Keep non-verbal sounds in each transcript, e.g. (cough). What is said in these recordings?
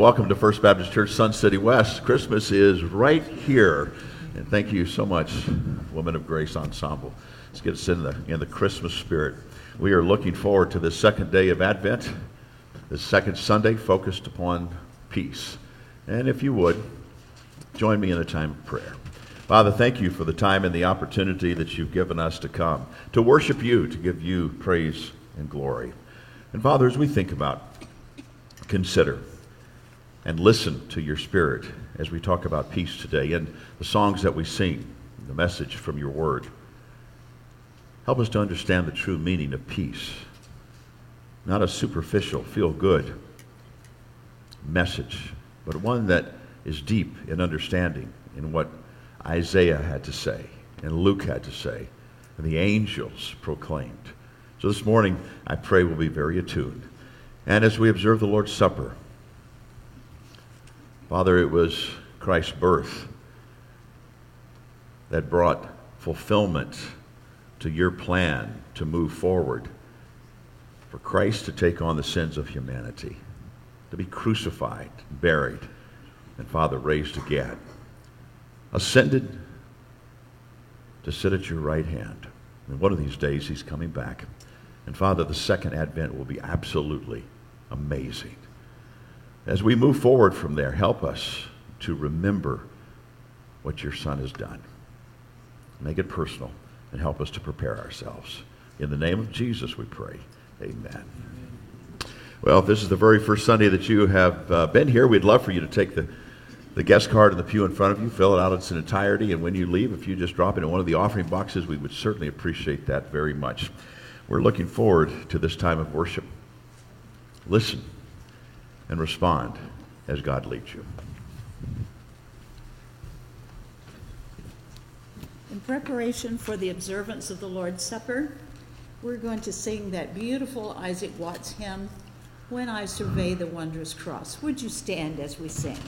welcome to First Baptist Church, Sun City West. Christmas is right here. And thank you so much, Women of Grace Ensemble. Let's get us in the, in the Christmas spirit. We are looking forward to the second day of Advent, the second Sunday focused upon peace. And if you would, join me in a time of prayer. Father, thank you for the time and the opportunity that you've given us to come, to worship you, to give you praise and glory. And Father, as we think about, consider, and listen to your spirit as we talk about peace today and the songs that we sing, the message from your word. Help us to understand the true meaning of peace, not a superficial, feel good message, but one that is deep in understanding in what Isaiah had to say and Luke had to say and the angels proclaimed. So this morning, I pray we'll be very attuned. And as we observe the Lord's Supper, Father, it was Christ's birth that brought fulfillment to your plan to move forward, for Christ to take on the sins of humanity, to be crucified, buried, and Father, raised again, ascended to sit at your right hand. And one of these days, he's coming back. And Father, the second advent will be absolutely amazing. As we move forward from there, help us to remember what your Son has done. Make it personal and help us to prepare ourselves. In the name of Jesus, we pray. Amen. Well, if this is the very first Sunday that you have uh, been here, we'd love for you to take the, the guest card in the pew in front of you, fill it out in its entirety, and when you leave, if you just drop it in one of the offering boxes, we would certainly appreciate that very much. We're looking forward to this time of worship. Listen and respond as God leads you. In preparation for the observance of the Lord's Supper, we're going to sing that beautiful Isaac Watts hymn, When I Survey the Wondrous Cross. Would you stand as we sing?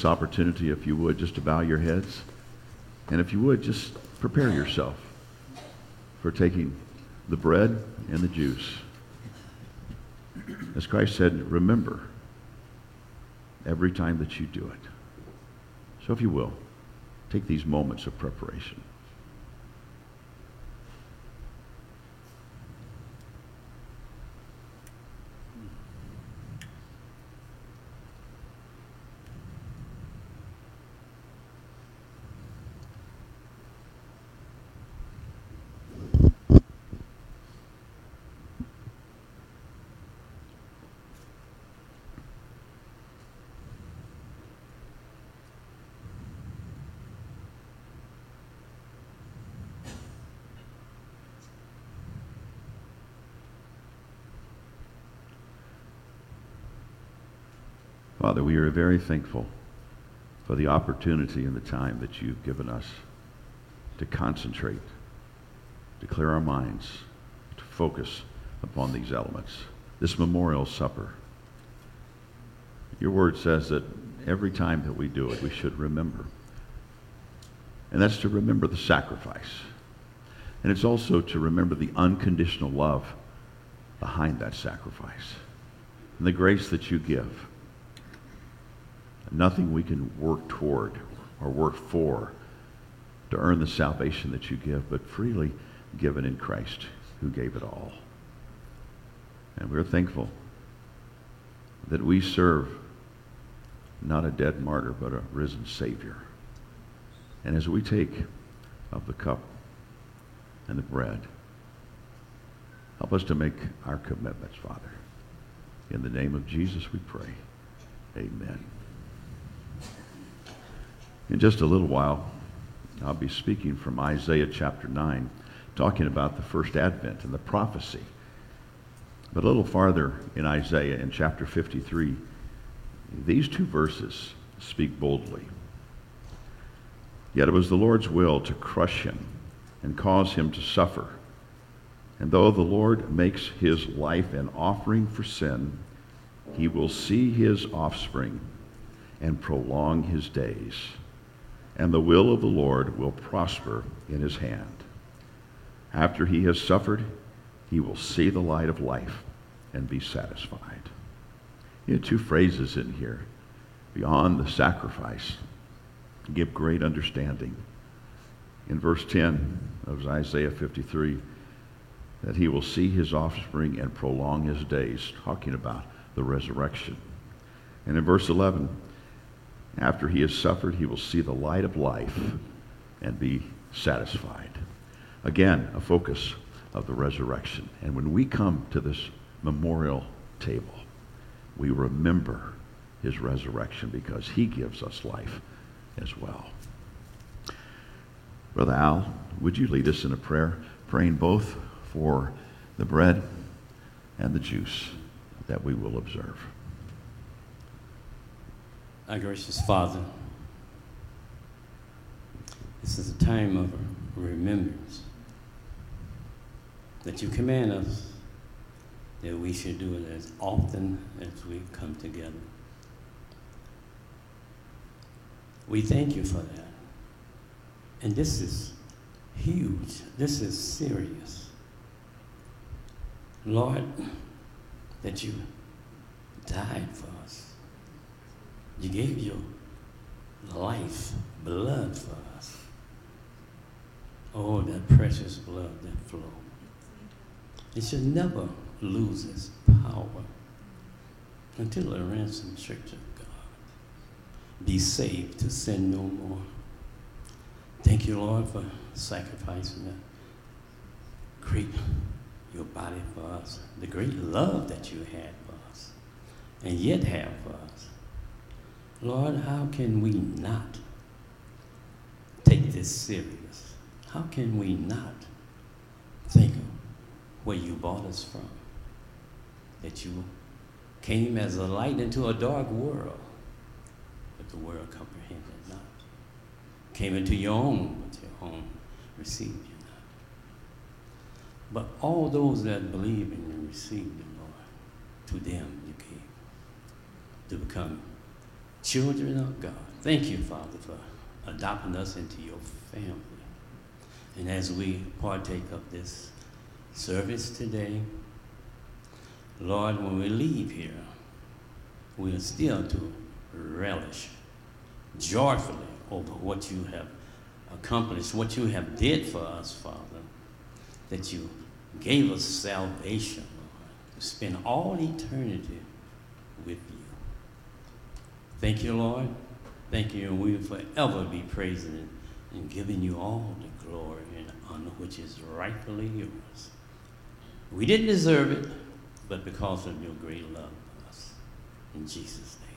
This opportunity, if you would, just to bow your heads. And if you would, just prepare yourself for taking the bread and the juice. As Christ said, remember every time that you do it. So if you will, take these moments of preparation. Father, we are very thankful for the opportunity and the time that you've given us to concentrate, to clear our minds, to focus upon these elements. This memorial supper. Your word says that every time that we do it, we should remember. And that's to remember the sacrifice. And it's also to remember the unconditional love behind that sacrifice and the grace that you give. Nothing we can work toward or work for to earn the salvation that you give, but freely given in Christ who gave it all. And we're thankful that we serve not a dead martyr, but a risen Savior. And as we take of the cup and the bread, help us to make our commitments, Father. In the name of Jesus we pray. Amen. In just a little while, I'll be speaking from Isaiah chapter 9, talking about the first advent and the prophecy. But a little farther in Isaiah, in chapter 53, these two verses speak boldly. Yet it was the Lord's will to crush him and cause him to suffer. And though the Lord makes his life an offering for sin, he will see his offspring and prolong his days. And the will of the Lord will prosper in his hand. After he has suffered, he will see the light of life and be satisfied. You have two phrases in here beyond the sacrifice give great understanding. In verse 10 of Isaiah 53, that he will see his offspring and prolong his days, talking about the resurrection. And in verse 11, after he has suffered, he will see the light of life and be satisfied. Again, a focus of the resurrection. And when we come to this memorial table, we remember his resurrection because he gives us life as well. Brother Al, would you lead us in a prayer, praying both for the bread and the juice that we will observe? Our gracious Father, this is a time of remembrance that you command us that we should do it as often as we come together. We thank you for that. And this is huge. This is serious. Lord, that you died for us. You gave your life, blood for us. Oh, that precious blood that flowed. It should never lose its power until the ransomed church of God be saved to sin no more. Thank you, Lord, for sacrificing that great your body for us, the great love that you had for us, and yet have for us. Lord, how can we not take this serious? How can we not think of where you brought us from? That you came as a light into a dark world, but the world comprehended not. Came into your own, but your own received you not. But all those that believe in you and receive you, Lord, to them you gave to become children of God. Thank you, Father, for adopting us into your family. And as we partake of this service today, Lord, when we leave here, we are still to relish joyfully over what you have accomplished, what you have did for us, Father, that you gave us salvation, Lord, to spend all eternity with you. Thank you, Lord. Thank you, and we will forever be praising and, giving you all the glory and honor which is rightfully yours. We didn't deserve it, but because of your great love for us. In Jesus' name,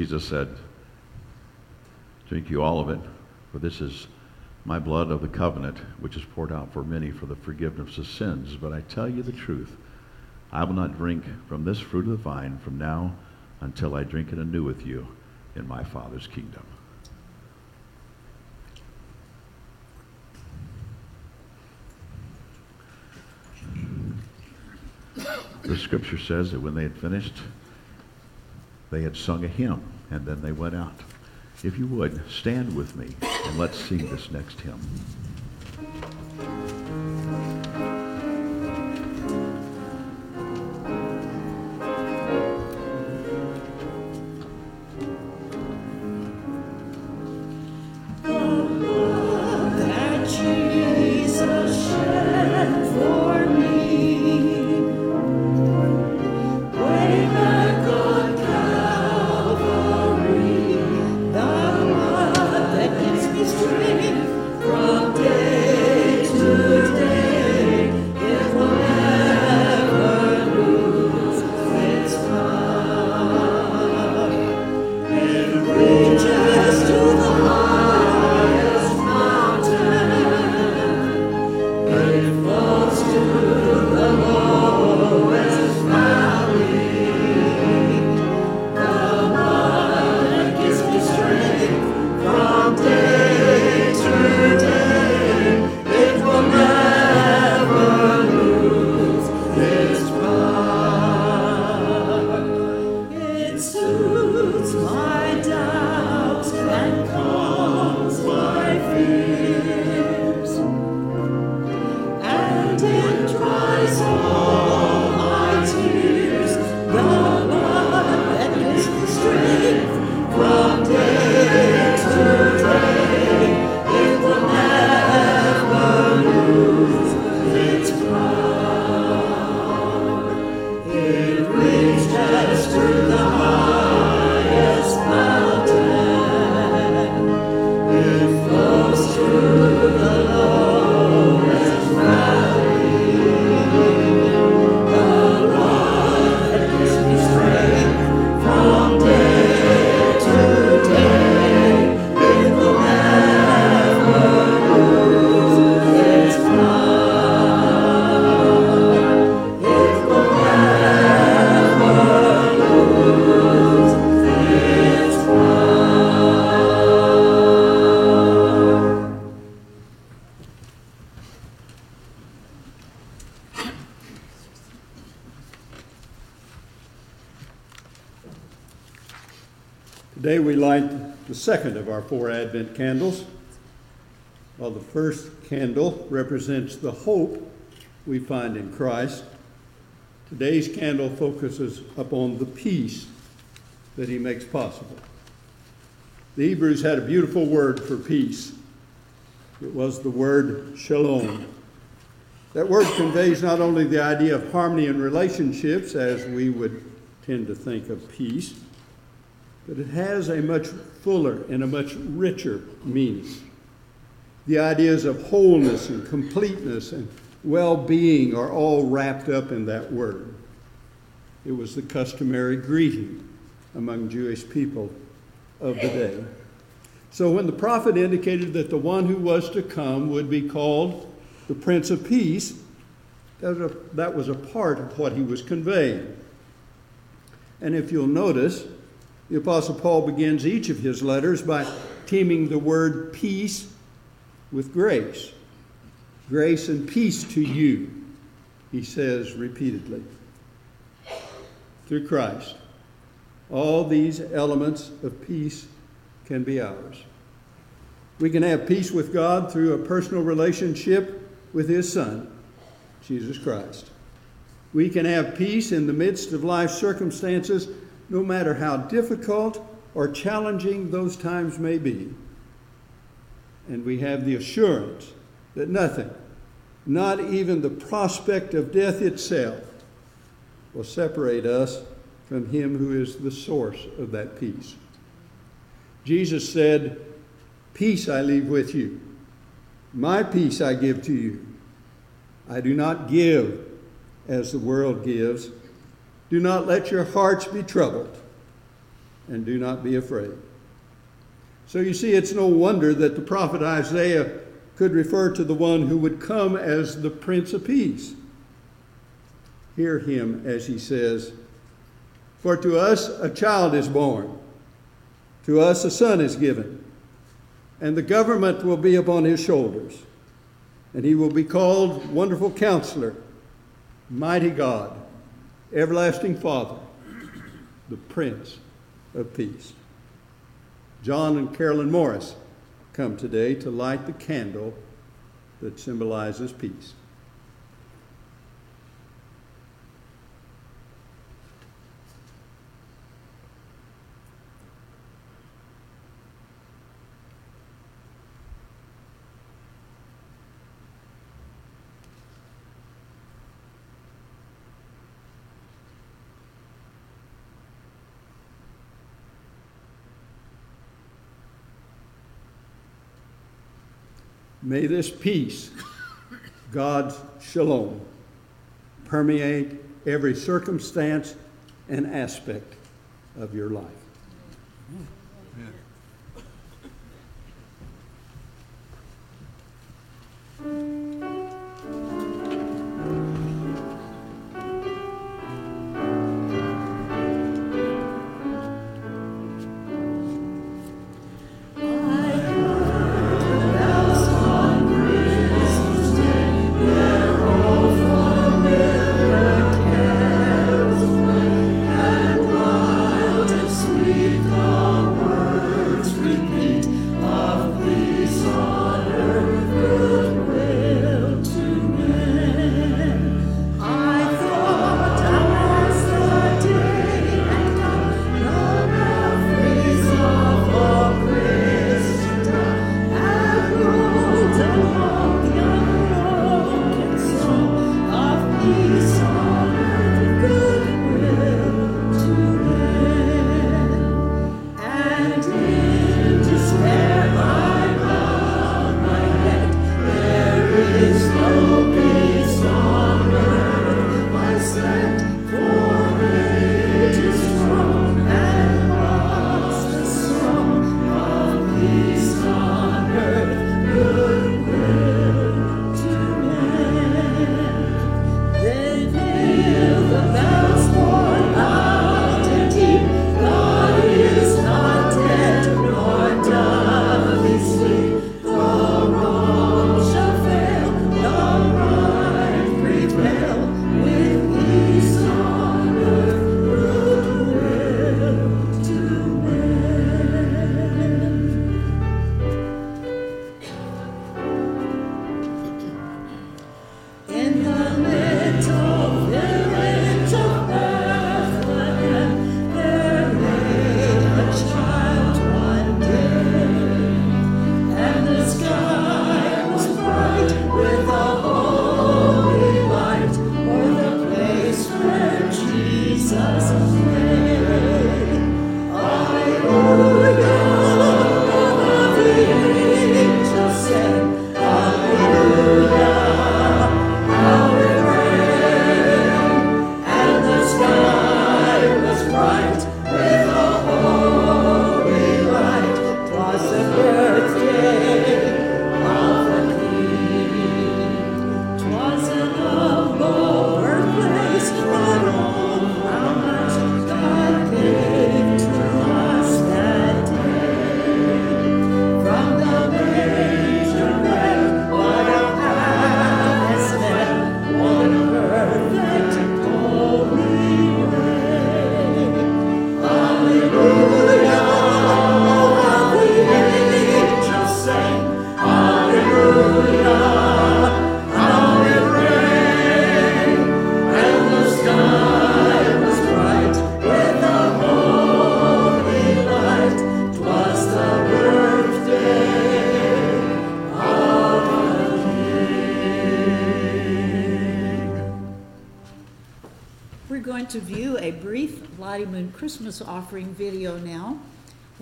Jesus said, Drink you all of it, for this is my blood of the covenant, which is poured out for many for the forgiveness of sins. But I tell you the truth, I will not drink from this fruit of the vine from now until I drink it anew with you in my Father's kingdom. The scripture says that when they had finished, they had sung a hymn, and then they went out. If you would, stand with me, and let's sing this next hymn. Second of our four Advent candles. While the first candle represents the hope we find in Christ, today's candle focuses upon the peace that he makes possible. The Hebrews had a beautiful word for peace. It was the word shalom. That word conveys not only the idea of harmony in relationships, as we would tend to think of peace, but it has a much fuller and a much richer meaning. The ideas of wholeness and completeness and well being are all wrapped up in that word. It was the customary greeting among Jewish people of the day. So when the prophet indicated that the one who was to come would be called the Prince of Peace, that was a, that was a part of what he was conveying. And if you'll notice, the Apostle Paul begins each of his letters by teaming the word peace with grace. Grace and peace to you, he says repeatedly. Through Christ, all these elements of peace can be ours. We can have peace with God through a personal relationship with His Son, Jesus Christ. We can have peace in the midst of life's circumstances, no matter how difficult or challenging those times may be, and we have the assurance that nothing, not even the prospect of death itself, will separate us from Him who is the source of that peace. Jesus said, Peace I leave with you, my peace I give to you. I do not give as the world gives. Do not let your hearts be troubled, and do not be afraid. So you see, it's no wonder that the prophet Isaiah could refer to the one who would come as the Prince of Peace. Hear him as he says, For to us a child is born, to us a son is given, and the government will be upon his shoulders, and he will be called Wonderful Counselor, Mighty God, Everlasting Father, the Prince of Peace. John and Carolyn Morris come today to light the candle that symbolizes peace. May this peace, God's shalom, permeate every circumstance and aspect of your life.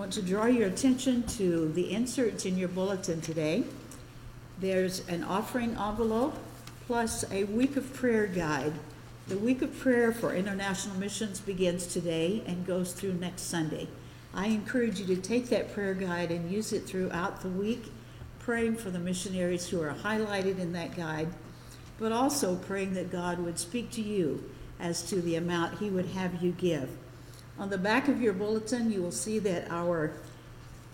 Want to draw your attention to the inserts in your bulletin today. There's an offering envelope plus a week of prayer guide. The week of prayer for international missions begins today and goes through next Sunday. I encourage you to take that prayer guide and use it throughout the week, praying for the missionaries who are highlighted in that guide, but also praying that God would speak to you as to the amount He would have you give. On the back of your bulletin, you will see that our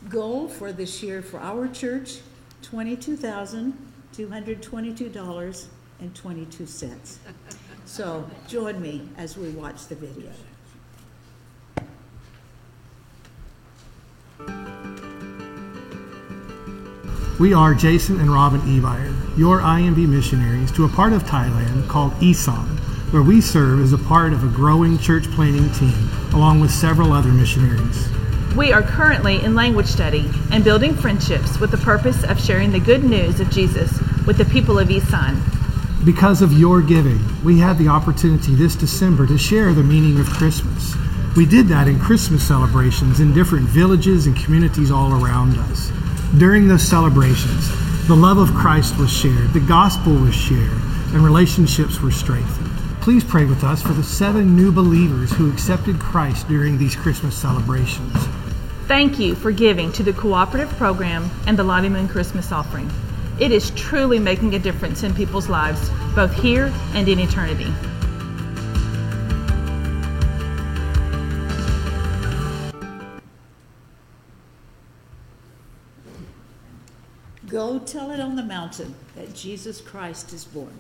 goal for this year for our church, twenty-two thousand, two hundred twenty-two dollars and twenty-two cents. So join me as we watch the video. We are Jason and Robin Evire, your IMB missionaries to a part of Thailand called Isan, where we serve as a part of a growing church planting team, along with several other missionaries. We are currently in language study and building friendships with the purpose of sharing the good news of Jesus with the people of Isan. Because of your giving, we had the opportunity this December to share the meaning of Christmas. We did that in Christmas celebrations in different villages and communities all around us. During those celebrations, the love of Christ was shared, the gospel was shared, and relationships were strengthened. Please pray with us for the seven new believers who accepted Christ during these Christmas celebrations. Thank you for giving to the cooperative program and the Lottie Moon Christmas offering. It is truly making a difference in people's lives, both here and in eternity. Go tell it on the mountain that Jesus Christ is born.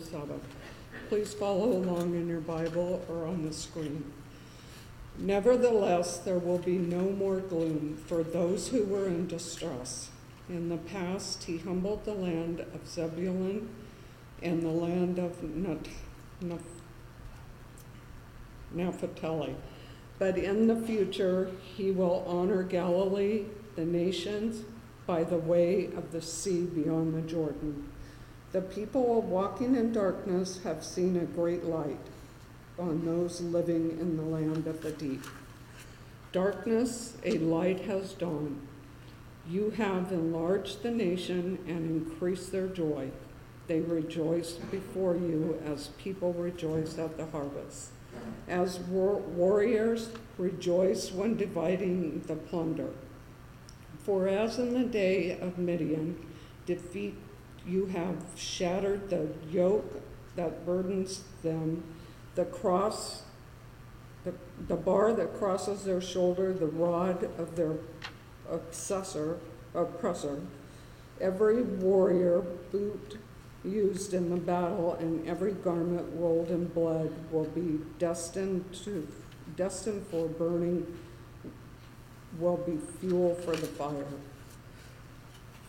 1 through 7. Please follow along in your Bible or on the screen. Nevertheless, there will be no more gloom for those who were in distress. In the past, he humbled the land of Zebulun and the land of Nat- Nap- Naphtali. But in the future, he will honor Galilee, the nations, by the way of the sea beyond the Jordan. The people walking in darkness have seen a great light on those living in the land of the deep. Darkness, a light has dawned. You have enlarged the nation and increased their joy. They rejoice before you as people rejoice at the harvest. As war- warriors rejoice when dividing the plunder. For as in the day of Midian, defeat you have shattered the yoke that burdens them, the cross, the, the bar that crosses their shoulder, the rod of their obsessor, oppressor, every warrior boot used in the battle and every garment rolled in blood will be destined to destined for burning will be fuel for the fire.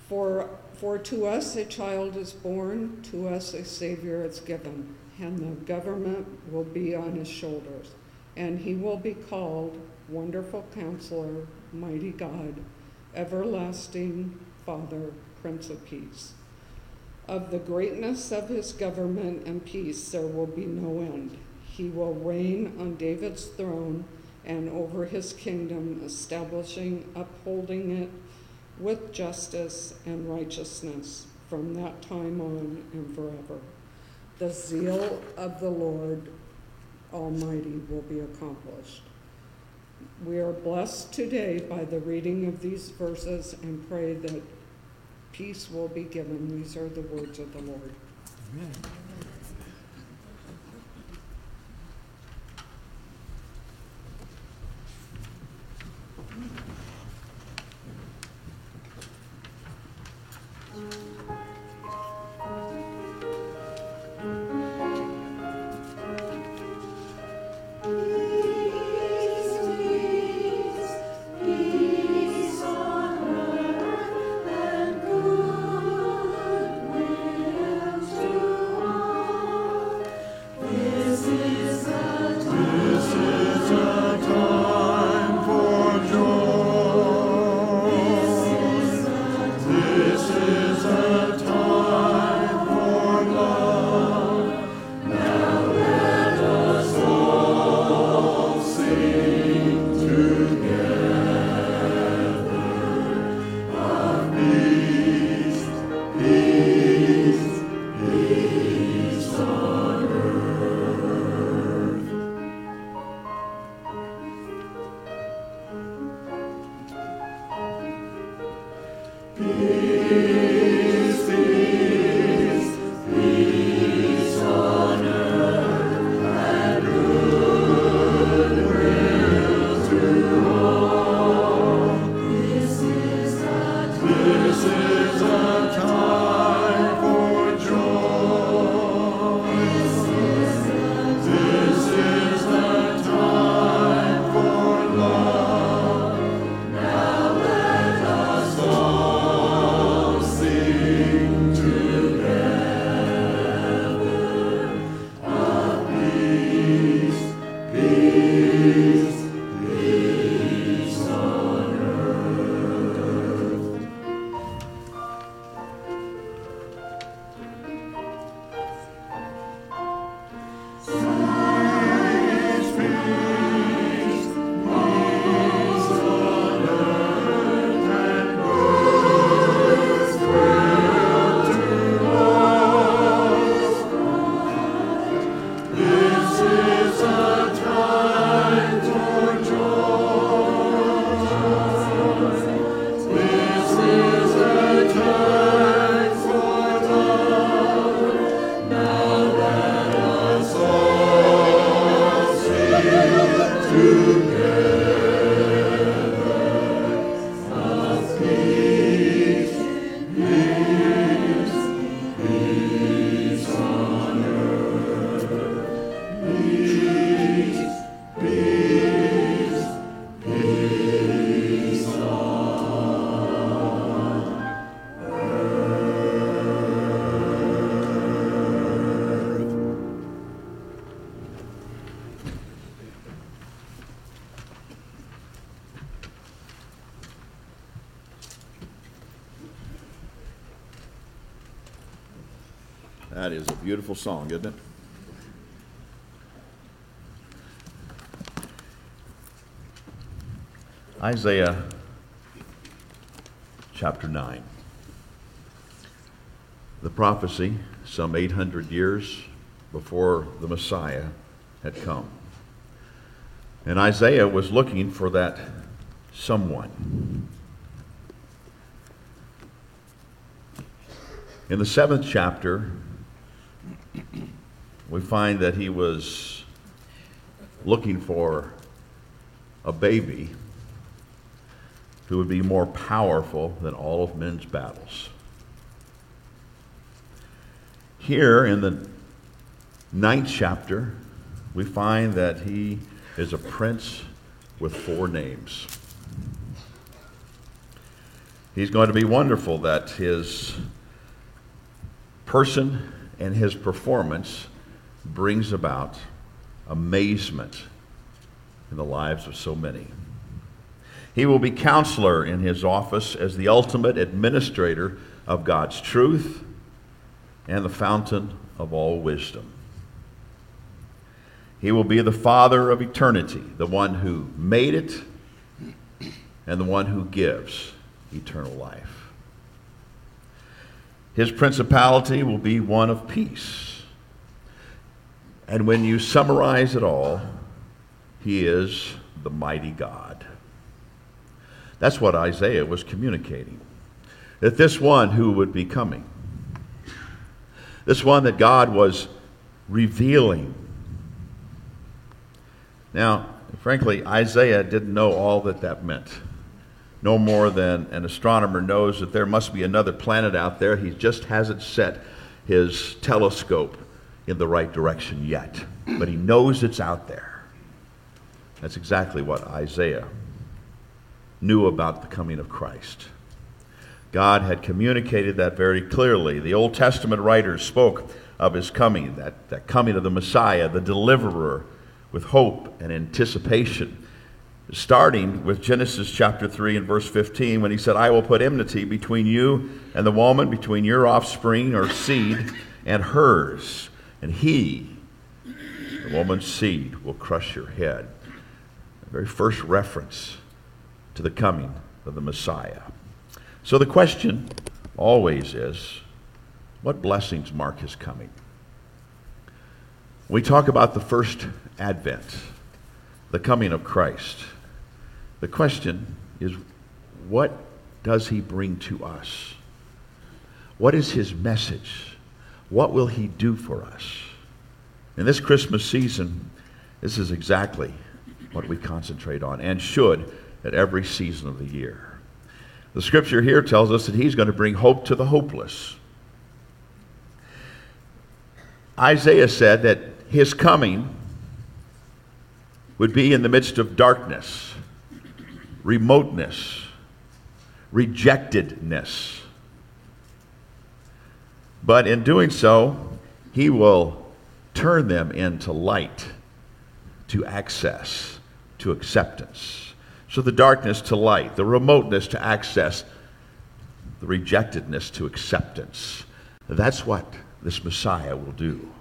For for to us a child is born to us a savior is given and the government will be on his shoulders and he will be called wonderful counselor mighty god everlasting father prince of peace of the greatness of his government and peace there will be no end. He will reign on David's throne and over his kingdom, establishing, upholding it with justice and righteousness from that time on and forever. The zeal of the Lord Almighty will be accomplished. We are blessed today by the reading of these verses and pray that peace will be given. These are the words of the Lord. Peace, beautiful song, isn't it? Isaiah chapter 9. the prophecy some 800 years before the Messiah had come. And Isaiah was looking for that someone. In the seventh chapter, find that he was looking for a baby who would be more powerful than all of men's battles. Here in the ninth chapter, we find that he is a prince with four names. He's going to be wonderful that his person and his performance brings about amazement in the lives of so many. He will be counselor in his office as the ultimate administrator of God's truth and the fountain of all wisdom. He will be the Father of eternity, the one who made it and the one who gives eternal life. His principality will be one of peace. And when you summarize it all, he is the mighty God. That's what Isaiah was communicating. That this one who would be coming, this one that God was revealing. Now, frankly, Isaiah didn't know all that that meant. No more than an astronomer knows that there must be another planet out there. He just hasn't set his telescope in the right direction yet. But he knows it's out there. That's exactly what Isaiah knew about the coming of Christ. God had communicated that very clearly. The Old Testament writers spoke of his coming, that, that coming of the Messiah, the deliverer, with hope and anticipation. Starting with Genesis chapter 3 and verse 15, when he said, I will put enmity between you and the woman, between your offspring or seed and hers, and he, the woman's seed, will crush your head. The very first reference to the coming of the Messiah. So the question always is what blessings mark his coming? We talk about the first advent, the coming of Christ. The question is what does he bring to us? What is his message? What will he do for us? In this Christmas season, this is exactly what we concentrate on and should at every season of the year. The scripture here tells us that he's going to bring hope to the hopeless. Isaiah said that his coming would be in the midst of darkness, remoteness, rejectedness. But in doing so, he will turn them into light, to access, to acceptance. So the darkness to light, the remoteness to access, the rejectedness to acceptance. That's what this Messiah will do.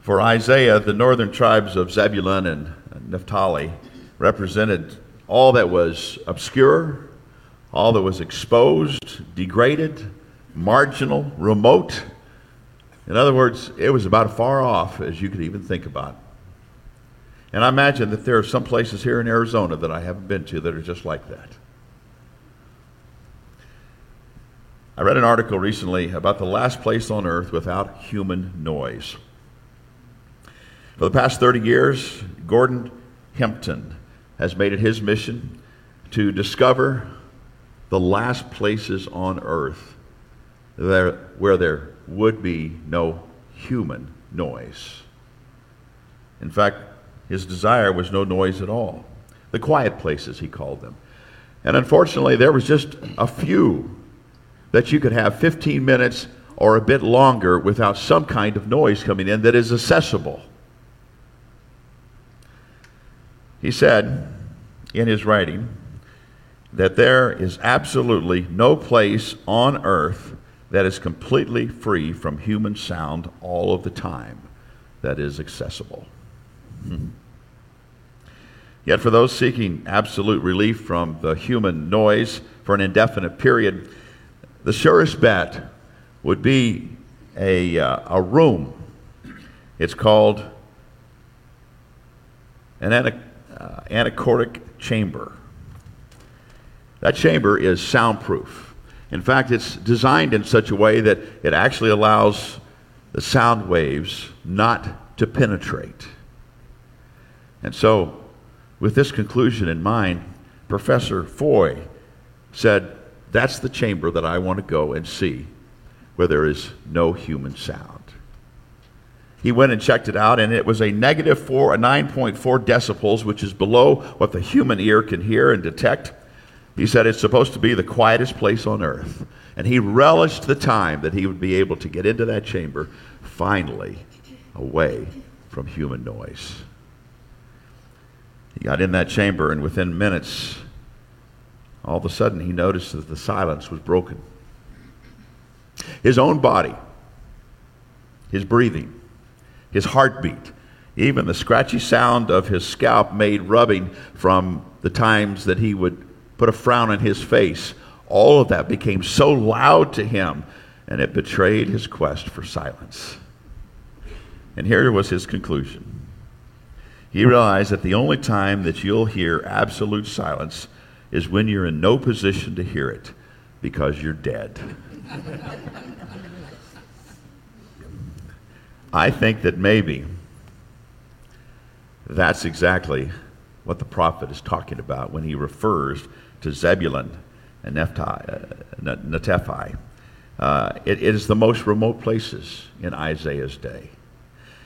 For Isaiah, the northern tribes of Zebulun and Naphtali represented all that was obscure, all that was exposed, degraded, marginal, remote. In other words, it was about as far off as you could even think about. And I imagine that there are some places here in Arizona that I haven't been to that are just like that. I read an article recently about the last place on earth without human noise. For the past 30 years, Gordon Hempton has made it his mission to discover the last places on earth there, where there would be no human noise. In fact, his desire was no noise at all. The quiet places, he called them. And unfortunately, there was just a few that you could have 15 minutes or a bit longer without some kind of noise coming in that is accessible. He said in his writing that there is absolutely no place on earth that is completely free from human sound all of the time that is accessible. Hmm. Yet, for those seeking absolute relief from the human noise for an indefinite period, the surest bet would be a, uh, a room. It's called an ana- uh, chamber. That chamber is soundproof. In fact, it's designed in such a way that it actually allows the sound waves not to penetrate. And so, with this conclusion in mind, Professor Foy said, That's the chamber that I want to go and see where there is no human sound. He went and checked it out, and it was a negative four, a 9.4 decibels, which is below what the human ear can hear and detect. He said it's supposed to be the quietest place on earth. And he relished the time that he would be able to get into that chamber, finally, away from human noise. He got in that chamber, and within minutes, all of a sudden, he noticed that the silence was broken. His own body, his breathing, his heartbeat, even the scratchy sound of his scalp made rubbing from the times that he would put a frown on his face, all of that became so loud to him, and it betrayed his quest for silence. And here was his conclusion. He realized that the only time that you'll hear absolute silence is when you're in no position to hear it because you're dead. I think that maybe that's exactly what the prophet is talking about when he refers to Zebulun and Nephi. Uh, it, it is the most remote places in Isaiah's day.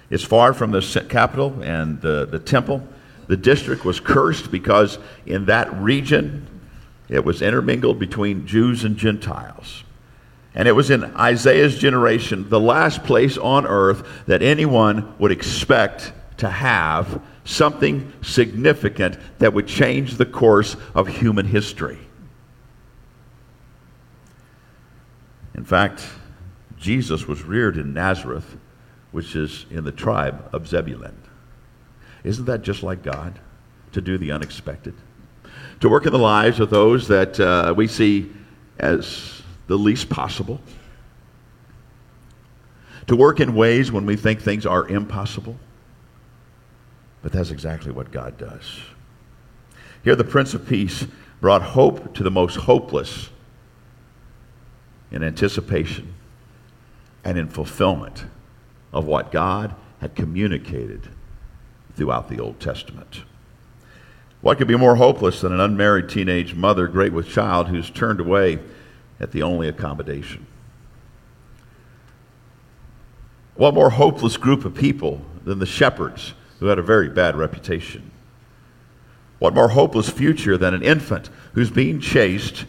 It's far from the capital and the, the temple. The district was cursed because in that region it was intermingled between Jews and Gentiles. And it was in Isaiah's generation, the last place on earth that anyone would expect to have something significant that would change the course of human history. In fact, Jesus was reared in Nazareth, which is in the tribe of Zebulun. Isn't that just like God to do the unexpected? To work in the lives of those that uh, we see as the least possible, to work in ways when we think things are impossible. But that's exactly what God does. Here, the Prince of Peace brought hope to the most hopeless in anticipation and in fulfillment of what God had communicated throughout the Old Testament. What could be more hopeless than an unmarried teenage mother, great with child, who's turned away at the only accommodation. What more hopeless group of people than the shepherds who had a very bad reputation? What more hopeless future than an infant who's being chased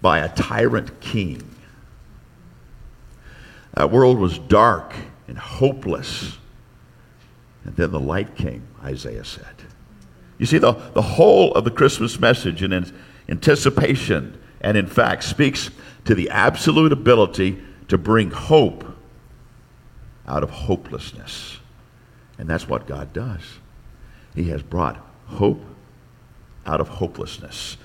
by a tyrant king? That world was dark and hopeless. And then the light came, Isaiah said. You see, the, the whole of the Christmas message in anticipation and in fact speaks to the absolute ability to bring hope out of hopelessness. And that's what God does. He has brought hope out of hopelessness.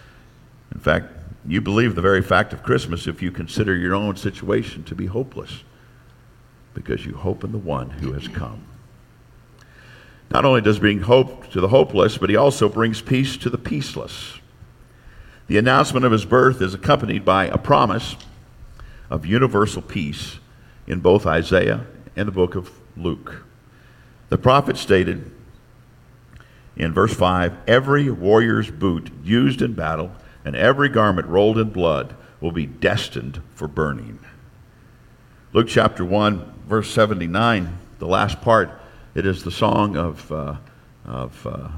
In fact, you believe the very fact of Christmas if you consider your own situation to be hopeless because you hope in the one who has come. Not only does bring hope to the hopeless, but he also brings peace to the peaceless. The announcement of his birth is accompanied by a promise of universal peace in both Isaiah and the book of Luke. The prophet stated in verse 5 every warrior's boot used in battle and every garment rolled in blood will be destined for burning. Luke chapter 1, verse 79, the last part, it is the song of, uh, of, uh,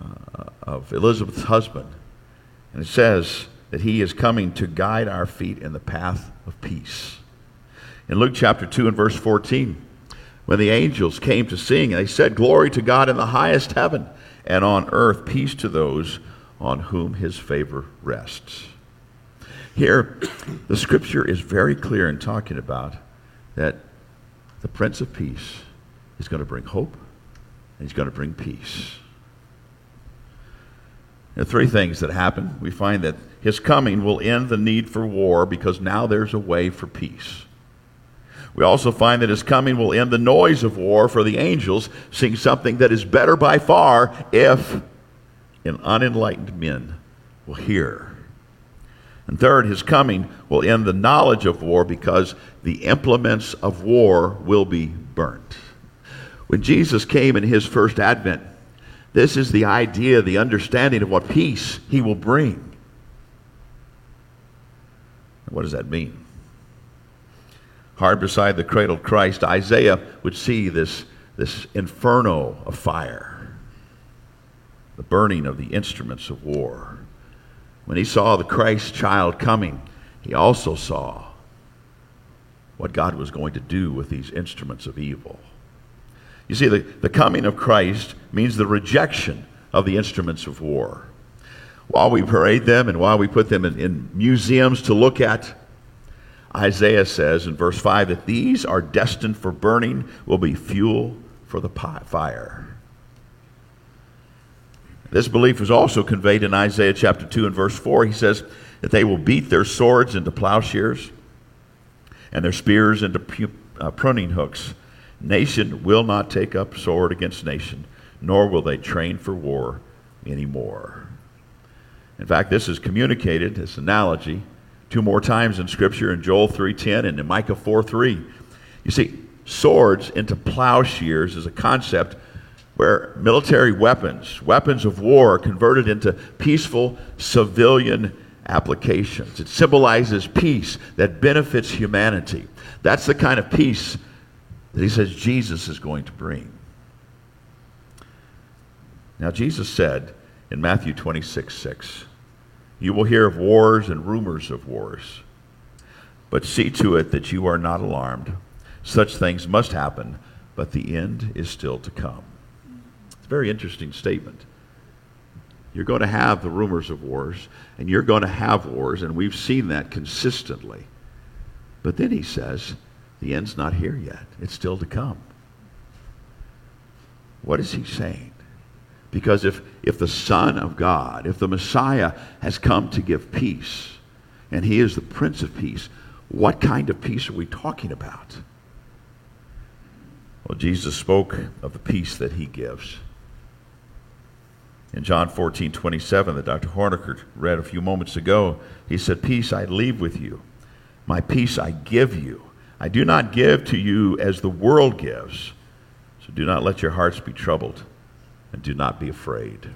uh, of Elizabeth's husband and it says that he is coming to guide our feet in the path of peace. In Luke chapter 2 and verse 14, when the angels came to sing, they said, Glory to God in the highest heaven, and on earth peace to those on whom his favor rests. Here, the scripture is very clear in talking about that the Prince of Peace is going to bring hope and he's going to bring peace. There are three things that happen. We find that his coming will end the need for war because now there's a way for peace. We also find that his coming will end the noise of war for the angels, seeing something that is better by far if an unenlightened men will hear. And third, his coming will end the knowledge of war because the implements of war will be burnt. When Jesus came in his first advent, this is the idea, the understanding of what peace he will bring. What does that mean? Hard beside the cradled Christ, Isaiah would see this, this inferno of fire, the burning of the instruments of war. When he saw the Christ child coming, he also saw what God was going to do with these instruments of evil. You see, the, the coming of Christ means the rejection of the instruments of war. While we parade them and while we put them in, in museums to look at, Isaiah says in verse 5 that these are destined for burning, will be fuel for the fire. This belief is also conveyed in Isaiah chapter 2 and verse 4. He says that they will beat their swords into plowshares and their spears into uh, pruning hooks. Nation will not take up sword against nation, nor will they train for war anymore. In fact, this is communicated, this analogy, two more times in Scripture in Joel 3.10 and in Micah 4.3. You see, swords into plowshares is a concept where military weapons, weapons of war, are converted into peaceful civilian applications. It symbolizes peace that benefits humanity. That's the kind of peace that he says Jesus is going to bring. Now, Jesus said in Matthew 26 6, You will hear of wars and rumors of wars, but see to it that you are not alarmed. Such things must happen, but the end is still to come. It's a very interesting statement. You're going to have the rumors of wars, and you're going to have wars, and we've seen that consistently. But then he says, the end's not here yet, it's still to come. What is he saying? Because if, if the Son of God, if the Messiah has come to give peace, and he is the Prince of Peace, what kind of peace are we talking about? Well, Jesus spoke of the peace that he gives. In John 14, 27, that Dr. Horniker read a few moments ago, he said, Peace I leave with you, my peace I give you. I do not give to you as the world gives. So do not let your hearts be troubled and do not be afraid.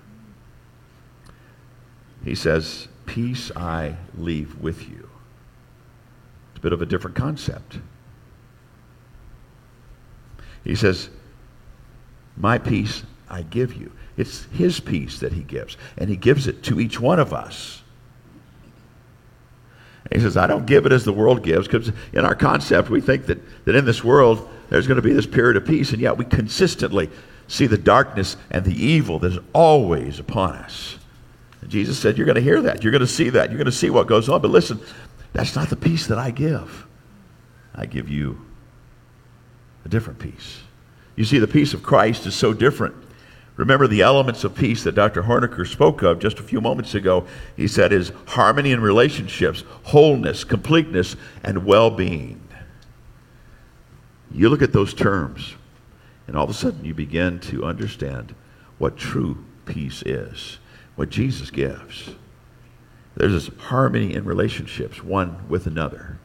He says, Peace I leave with you. It's a bit of a different concept. He says, My peace I give you. It's His peace that He gives, and He gives it to each one of us. And he says, I don't give it as the world gives, because in our concept, we think that, that in this world there's going to be this period of peace, and yet we consistently see the darkness and the evil that is always upon us. And Jesus said, You're going to hear that. You're going to see that. You're going to see what goes on. But listen, that's not the peace that I give. I give you a different peace. You see, the peace of Christ is so different. Remember the elements of peace that Dr. Horniker spoke of just a few moments ago. He said is harmony in relationships, wholeness, completeness, and well being. You look at those terms, and all of a sudden you begin to understand what true peace is, what Jesus gives. There's this harmony in relationships, one with another.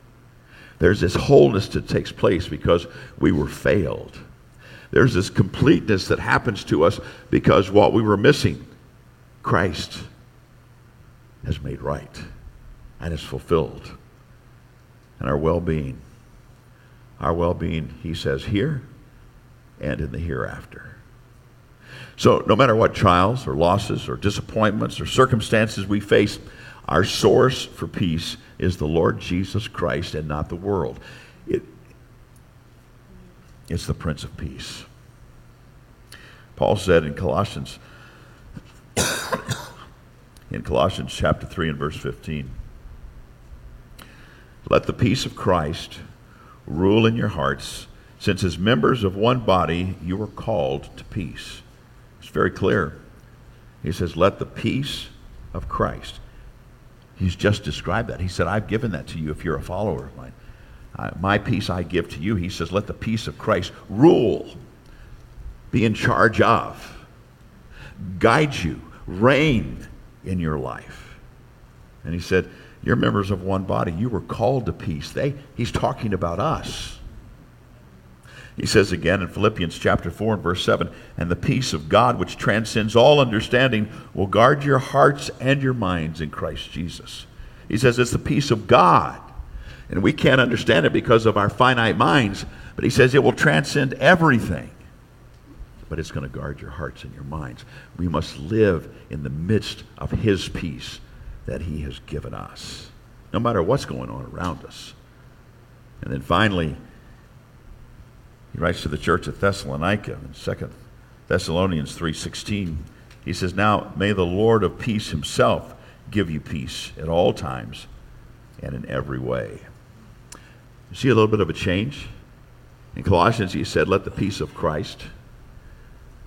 There's this wholeness that takes place because we were failed. There's this completeness that happens to us because what we were missing, Christ has made right and is fulfilled. And our well being, our well being, he says, here and in the hereafter. So, no matter what trials or losses or disappointments or circumstances we face, our source for peace is the Lord Jesus Christ and not the world. It, it's the Prince of Peace. Paul said in Colossians, (coughs) in Colossians chapter 3 and verse 15, let the peace of Christ rule in your hearts, since as members of one body you are called to peace. It's very clear. He says, let the peace of Christ. He's just described that. He said, I've given that to you if you're a follower of mine. My peace I give to you. He says, let the peace of Christ rule, be in charge of, guide you, reign in your life. And he said, You're members of one body. You were called to peace. They, he's talking about us. He says again in Philippians chapter 4 and verse 7 And the peace of God, which transcends all understanding, will guard your hearts and your minds in Christ Jesus. He says it's the peace of God. And we can't understand it because of our finite minds, but he says it will transcend everything. But it's going to guard your hearts and your minds. We must live in the midst of his peace that he has given us, no matter what's going on around us. And then finally, he writes to the church at Thessalonica in 2 Thessalonians 3:16. He says, "Now may the Lord of peace himself give you peace at all times and in every way." You see a little bit of a change? In Colossians he said, "Let the peace of Christ."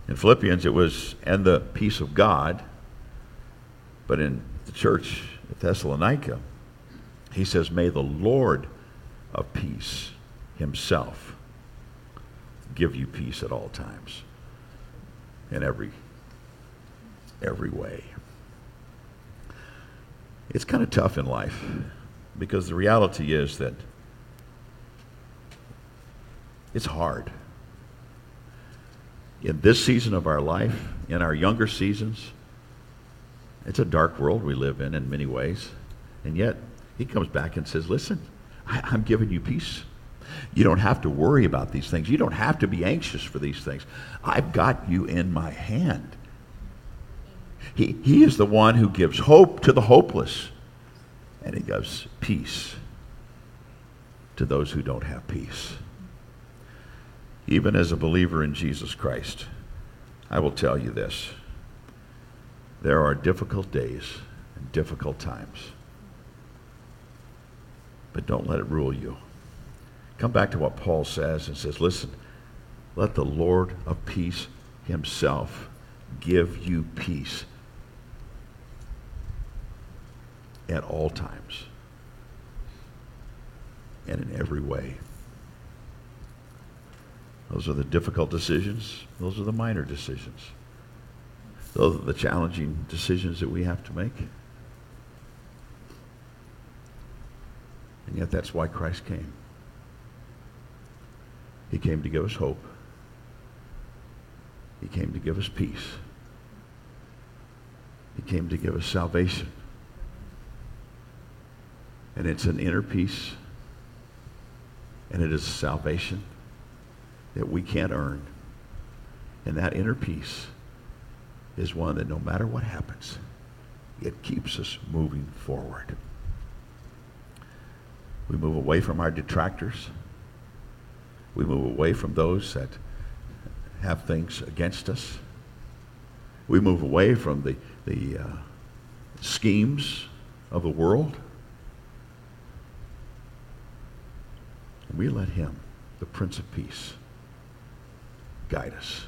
In Philippians it was, "And the peace of God." But in the church at Thessalonica, he says, "May the Lord of peace himself give you peace at all times in every every way. It's kind of tough in life because the reality is that it's hard. In this season of our life in our younger seasons it's a dark world we live in in many ways. And yet he comes back and says listen I, i'm giving you peace you don't have to worry about these things. You don't have to be anxious for these things. I've got you in my hand. He, he is the one who gives hope to the hopeless, and he gives peace to those who don't have peace. Even as a believer in Jesus Christ, I will tell you this there are difficult days and difficult times, but don't let it rule you. Come back to what Paul says and says, listen, let the Lord of peace himself give you peace at all times and in every way. Those are the difficult decisions. Those are the minor decisions. Those are the challenging decisions that we have to make. And yet that's why Christ came. He came to give us hope. He came to give us peace. He came to give us salvation. And it's an inner peace. And it is a salvation that we can't earn. And that inner peace is one that no matter what happens, it keeps us moving forward. We move away from our detractors. We move away from those that have things against us. We move away from the, the uh, schemes of the world. We let Him, the Prince of Peace, guide us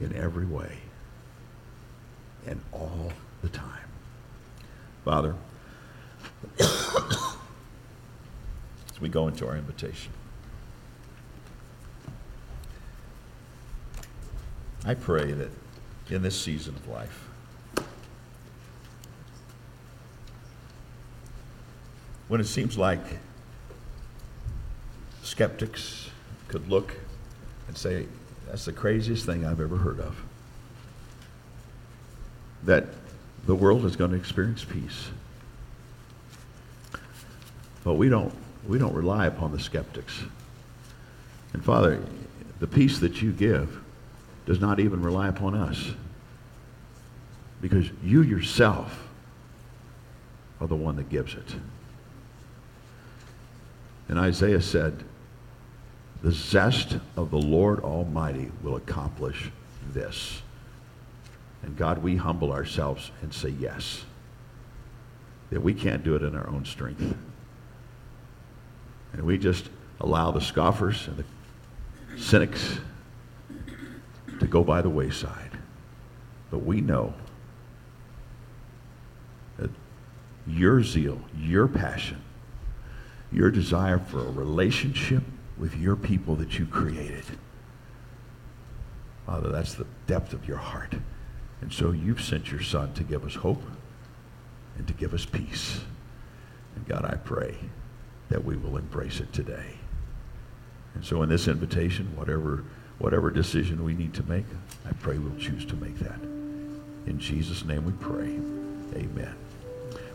in every way and all the time. Father, (coughs) as we go into our invitation, I pray that in this season of life, when it seems like skeptics could look and say, that's the craziest thing I've ever heard of, that the world is going to experience peace. But we don't, we don't rely upon the skeptics. And Father, the peace that you give does not even rely upon us. Because you yourself are the one that gives it. And Isaiah said, The zest of the Lord Almighty will accomplish this. And God, we humble ourselves and say yes. That we can't do it in our own strength. And we just allow the scoffers and the cynics to go by the wayside. But we know that your zeal, your passion, your desire for a relationship with your people that you created. Father, that's the depth of your heart. And so you've sent your Son to give us hope and to give us peace. And God, I pray that we will embrace it today. And so in this invitation, whatever, whatever decision we need to make, I pray we'll choose to make that. In Jesus' name we pray. Amen.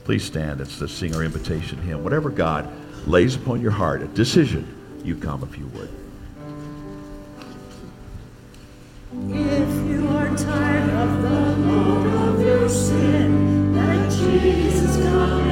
Please stand. It's the Sing Our Invitation hymn. Whatever God lays upon your heart, a decision, you come if you would. If you are tired of the load of your sin, let Jesus come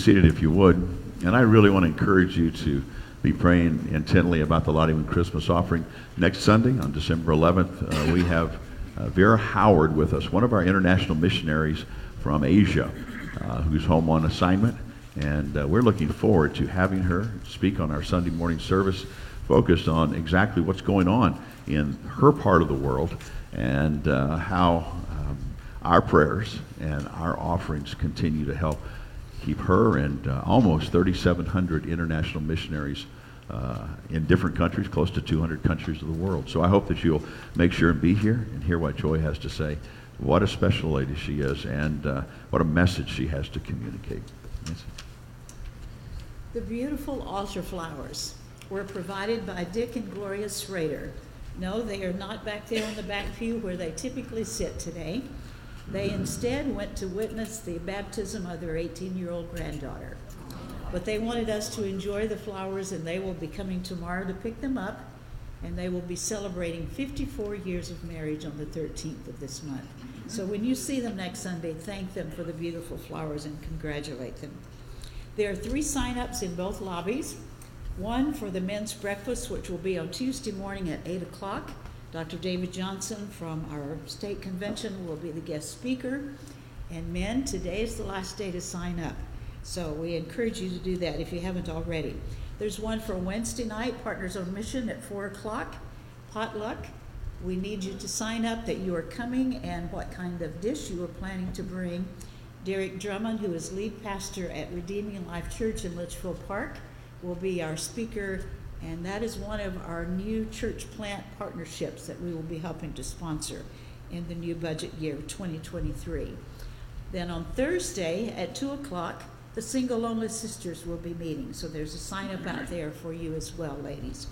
seated if you would. And I really want to encourage you to be praying intently about the Lottie Christmas offering. Next Sunday, on December 11th, uh, we have uh, Vera Howard with us, one of our international missionaries from Asia, uh, who's home on assignment. And uh, we're looking forward to having her speak on our Sunday morning service, focused on exactly what's going on in her part of the world and uh, how um, our prayers and our offerings continue to help keep her and uh, almost 3,700 international missionaries uh, in different countries, close to 200 countries of the world. So I hope that you'll make sure and be here and hear what Joy has to say. What a special lady she is, and uh, what a message she has to communicate. The beautiful altar flowers were provided by Dick and Gloria Schrader. No, they are not back there in the back pew where they typically sit today. They instead went to witness the baptism of their 18 year old granddaughter. But they wanted us to enjoy the flowers, and they will be coming tomorrow to pick them up. And they will be celebrating 54 years of marriage on the 13th of this month. So when you see them next Sunday, thank them for the beautiful flowers and congratulate them. There are three sign-ups in both lobbies. One for the men's breakfast, which will be on Tuesday morning at 8 o'clock. Dr. David Johnson from our state convention will be the guest speaker. And men, today is the last day to sign up. So we encourage you to do that if you haven't already. There's one for Wednesday night, Partners on Mission at 4 o'clock, potluck. We need you to sign up that you are coming and what kind of dish you are planning to bring. Derek Drummond, who is lead pastor at Redeeming Life Church in Litchfield Park, will be our speaker, and that is one of our new church plant partnerships that we will be helping to sponsor in the new budget year 2023. Then on Thursday at 2 o'clock, the Single Lonely Sisters will be meeting, so there's a sign up out there for you as well, ladies.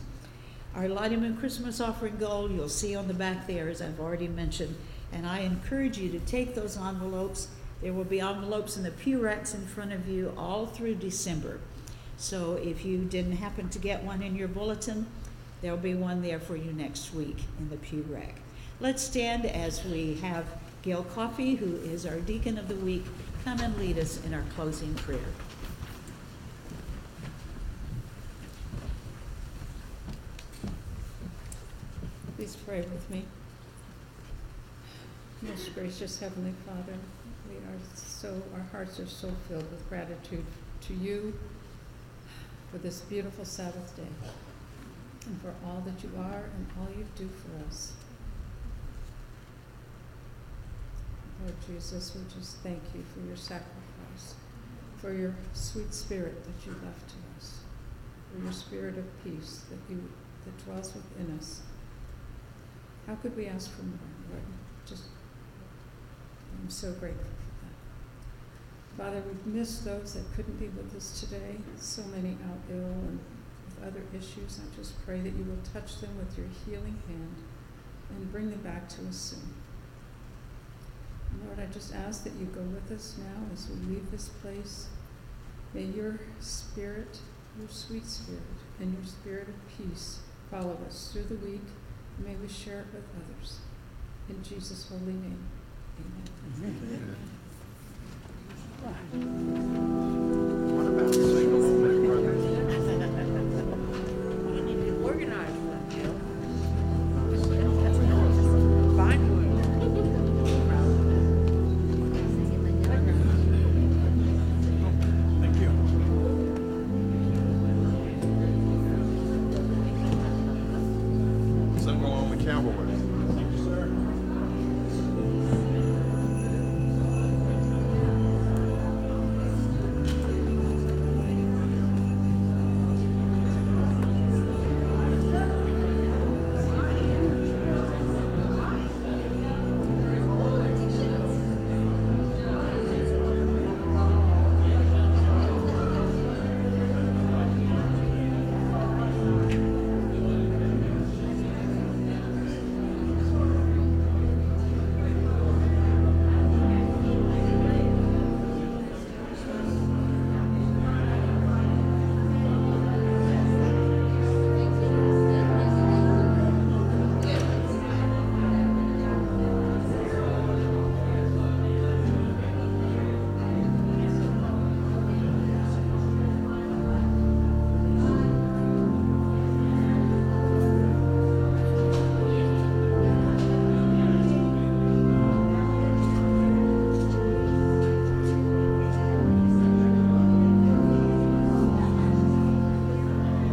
Our Lottie Christmas offering goal, you'll see on the back there, as I've already mentioned, and I encourage you to take those envelopes. There will be envelopes in the pew racks in front of you all through December. So if you didn't happen to get one in your bulletin, there'll be one there for you next week in the pew rack. Let's stand as we have Gail Coffey, who is our deacon of the week, come and lead us in our closing prayer. Please pray with me. Most gracious Heavenly Father, we are so, our hearts are so filled with gratitude to you for this beautiful Sabbath day and for all that you are and all you do for us. Lord Jesus, we just thank you for your sacrifice, for your sweet spirit that you left to us, for your spirit of peace that you that dwells within us. How could we ask for more, Lord? Just I'm so grateful. Father, we've missed those that couldn't be with us today. So many out ill and with other issues. I just pray that you will touch them with your healing hand and bring them back to us soon. Lord, I just ask that you go with us now as we leave this place. May your spirit, your sweet spirit, and your spirit of peace follow us through the week. May we share it with others. In Jesus' holy name, amen. What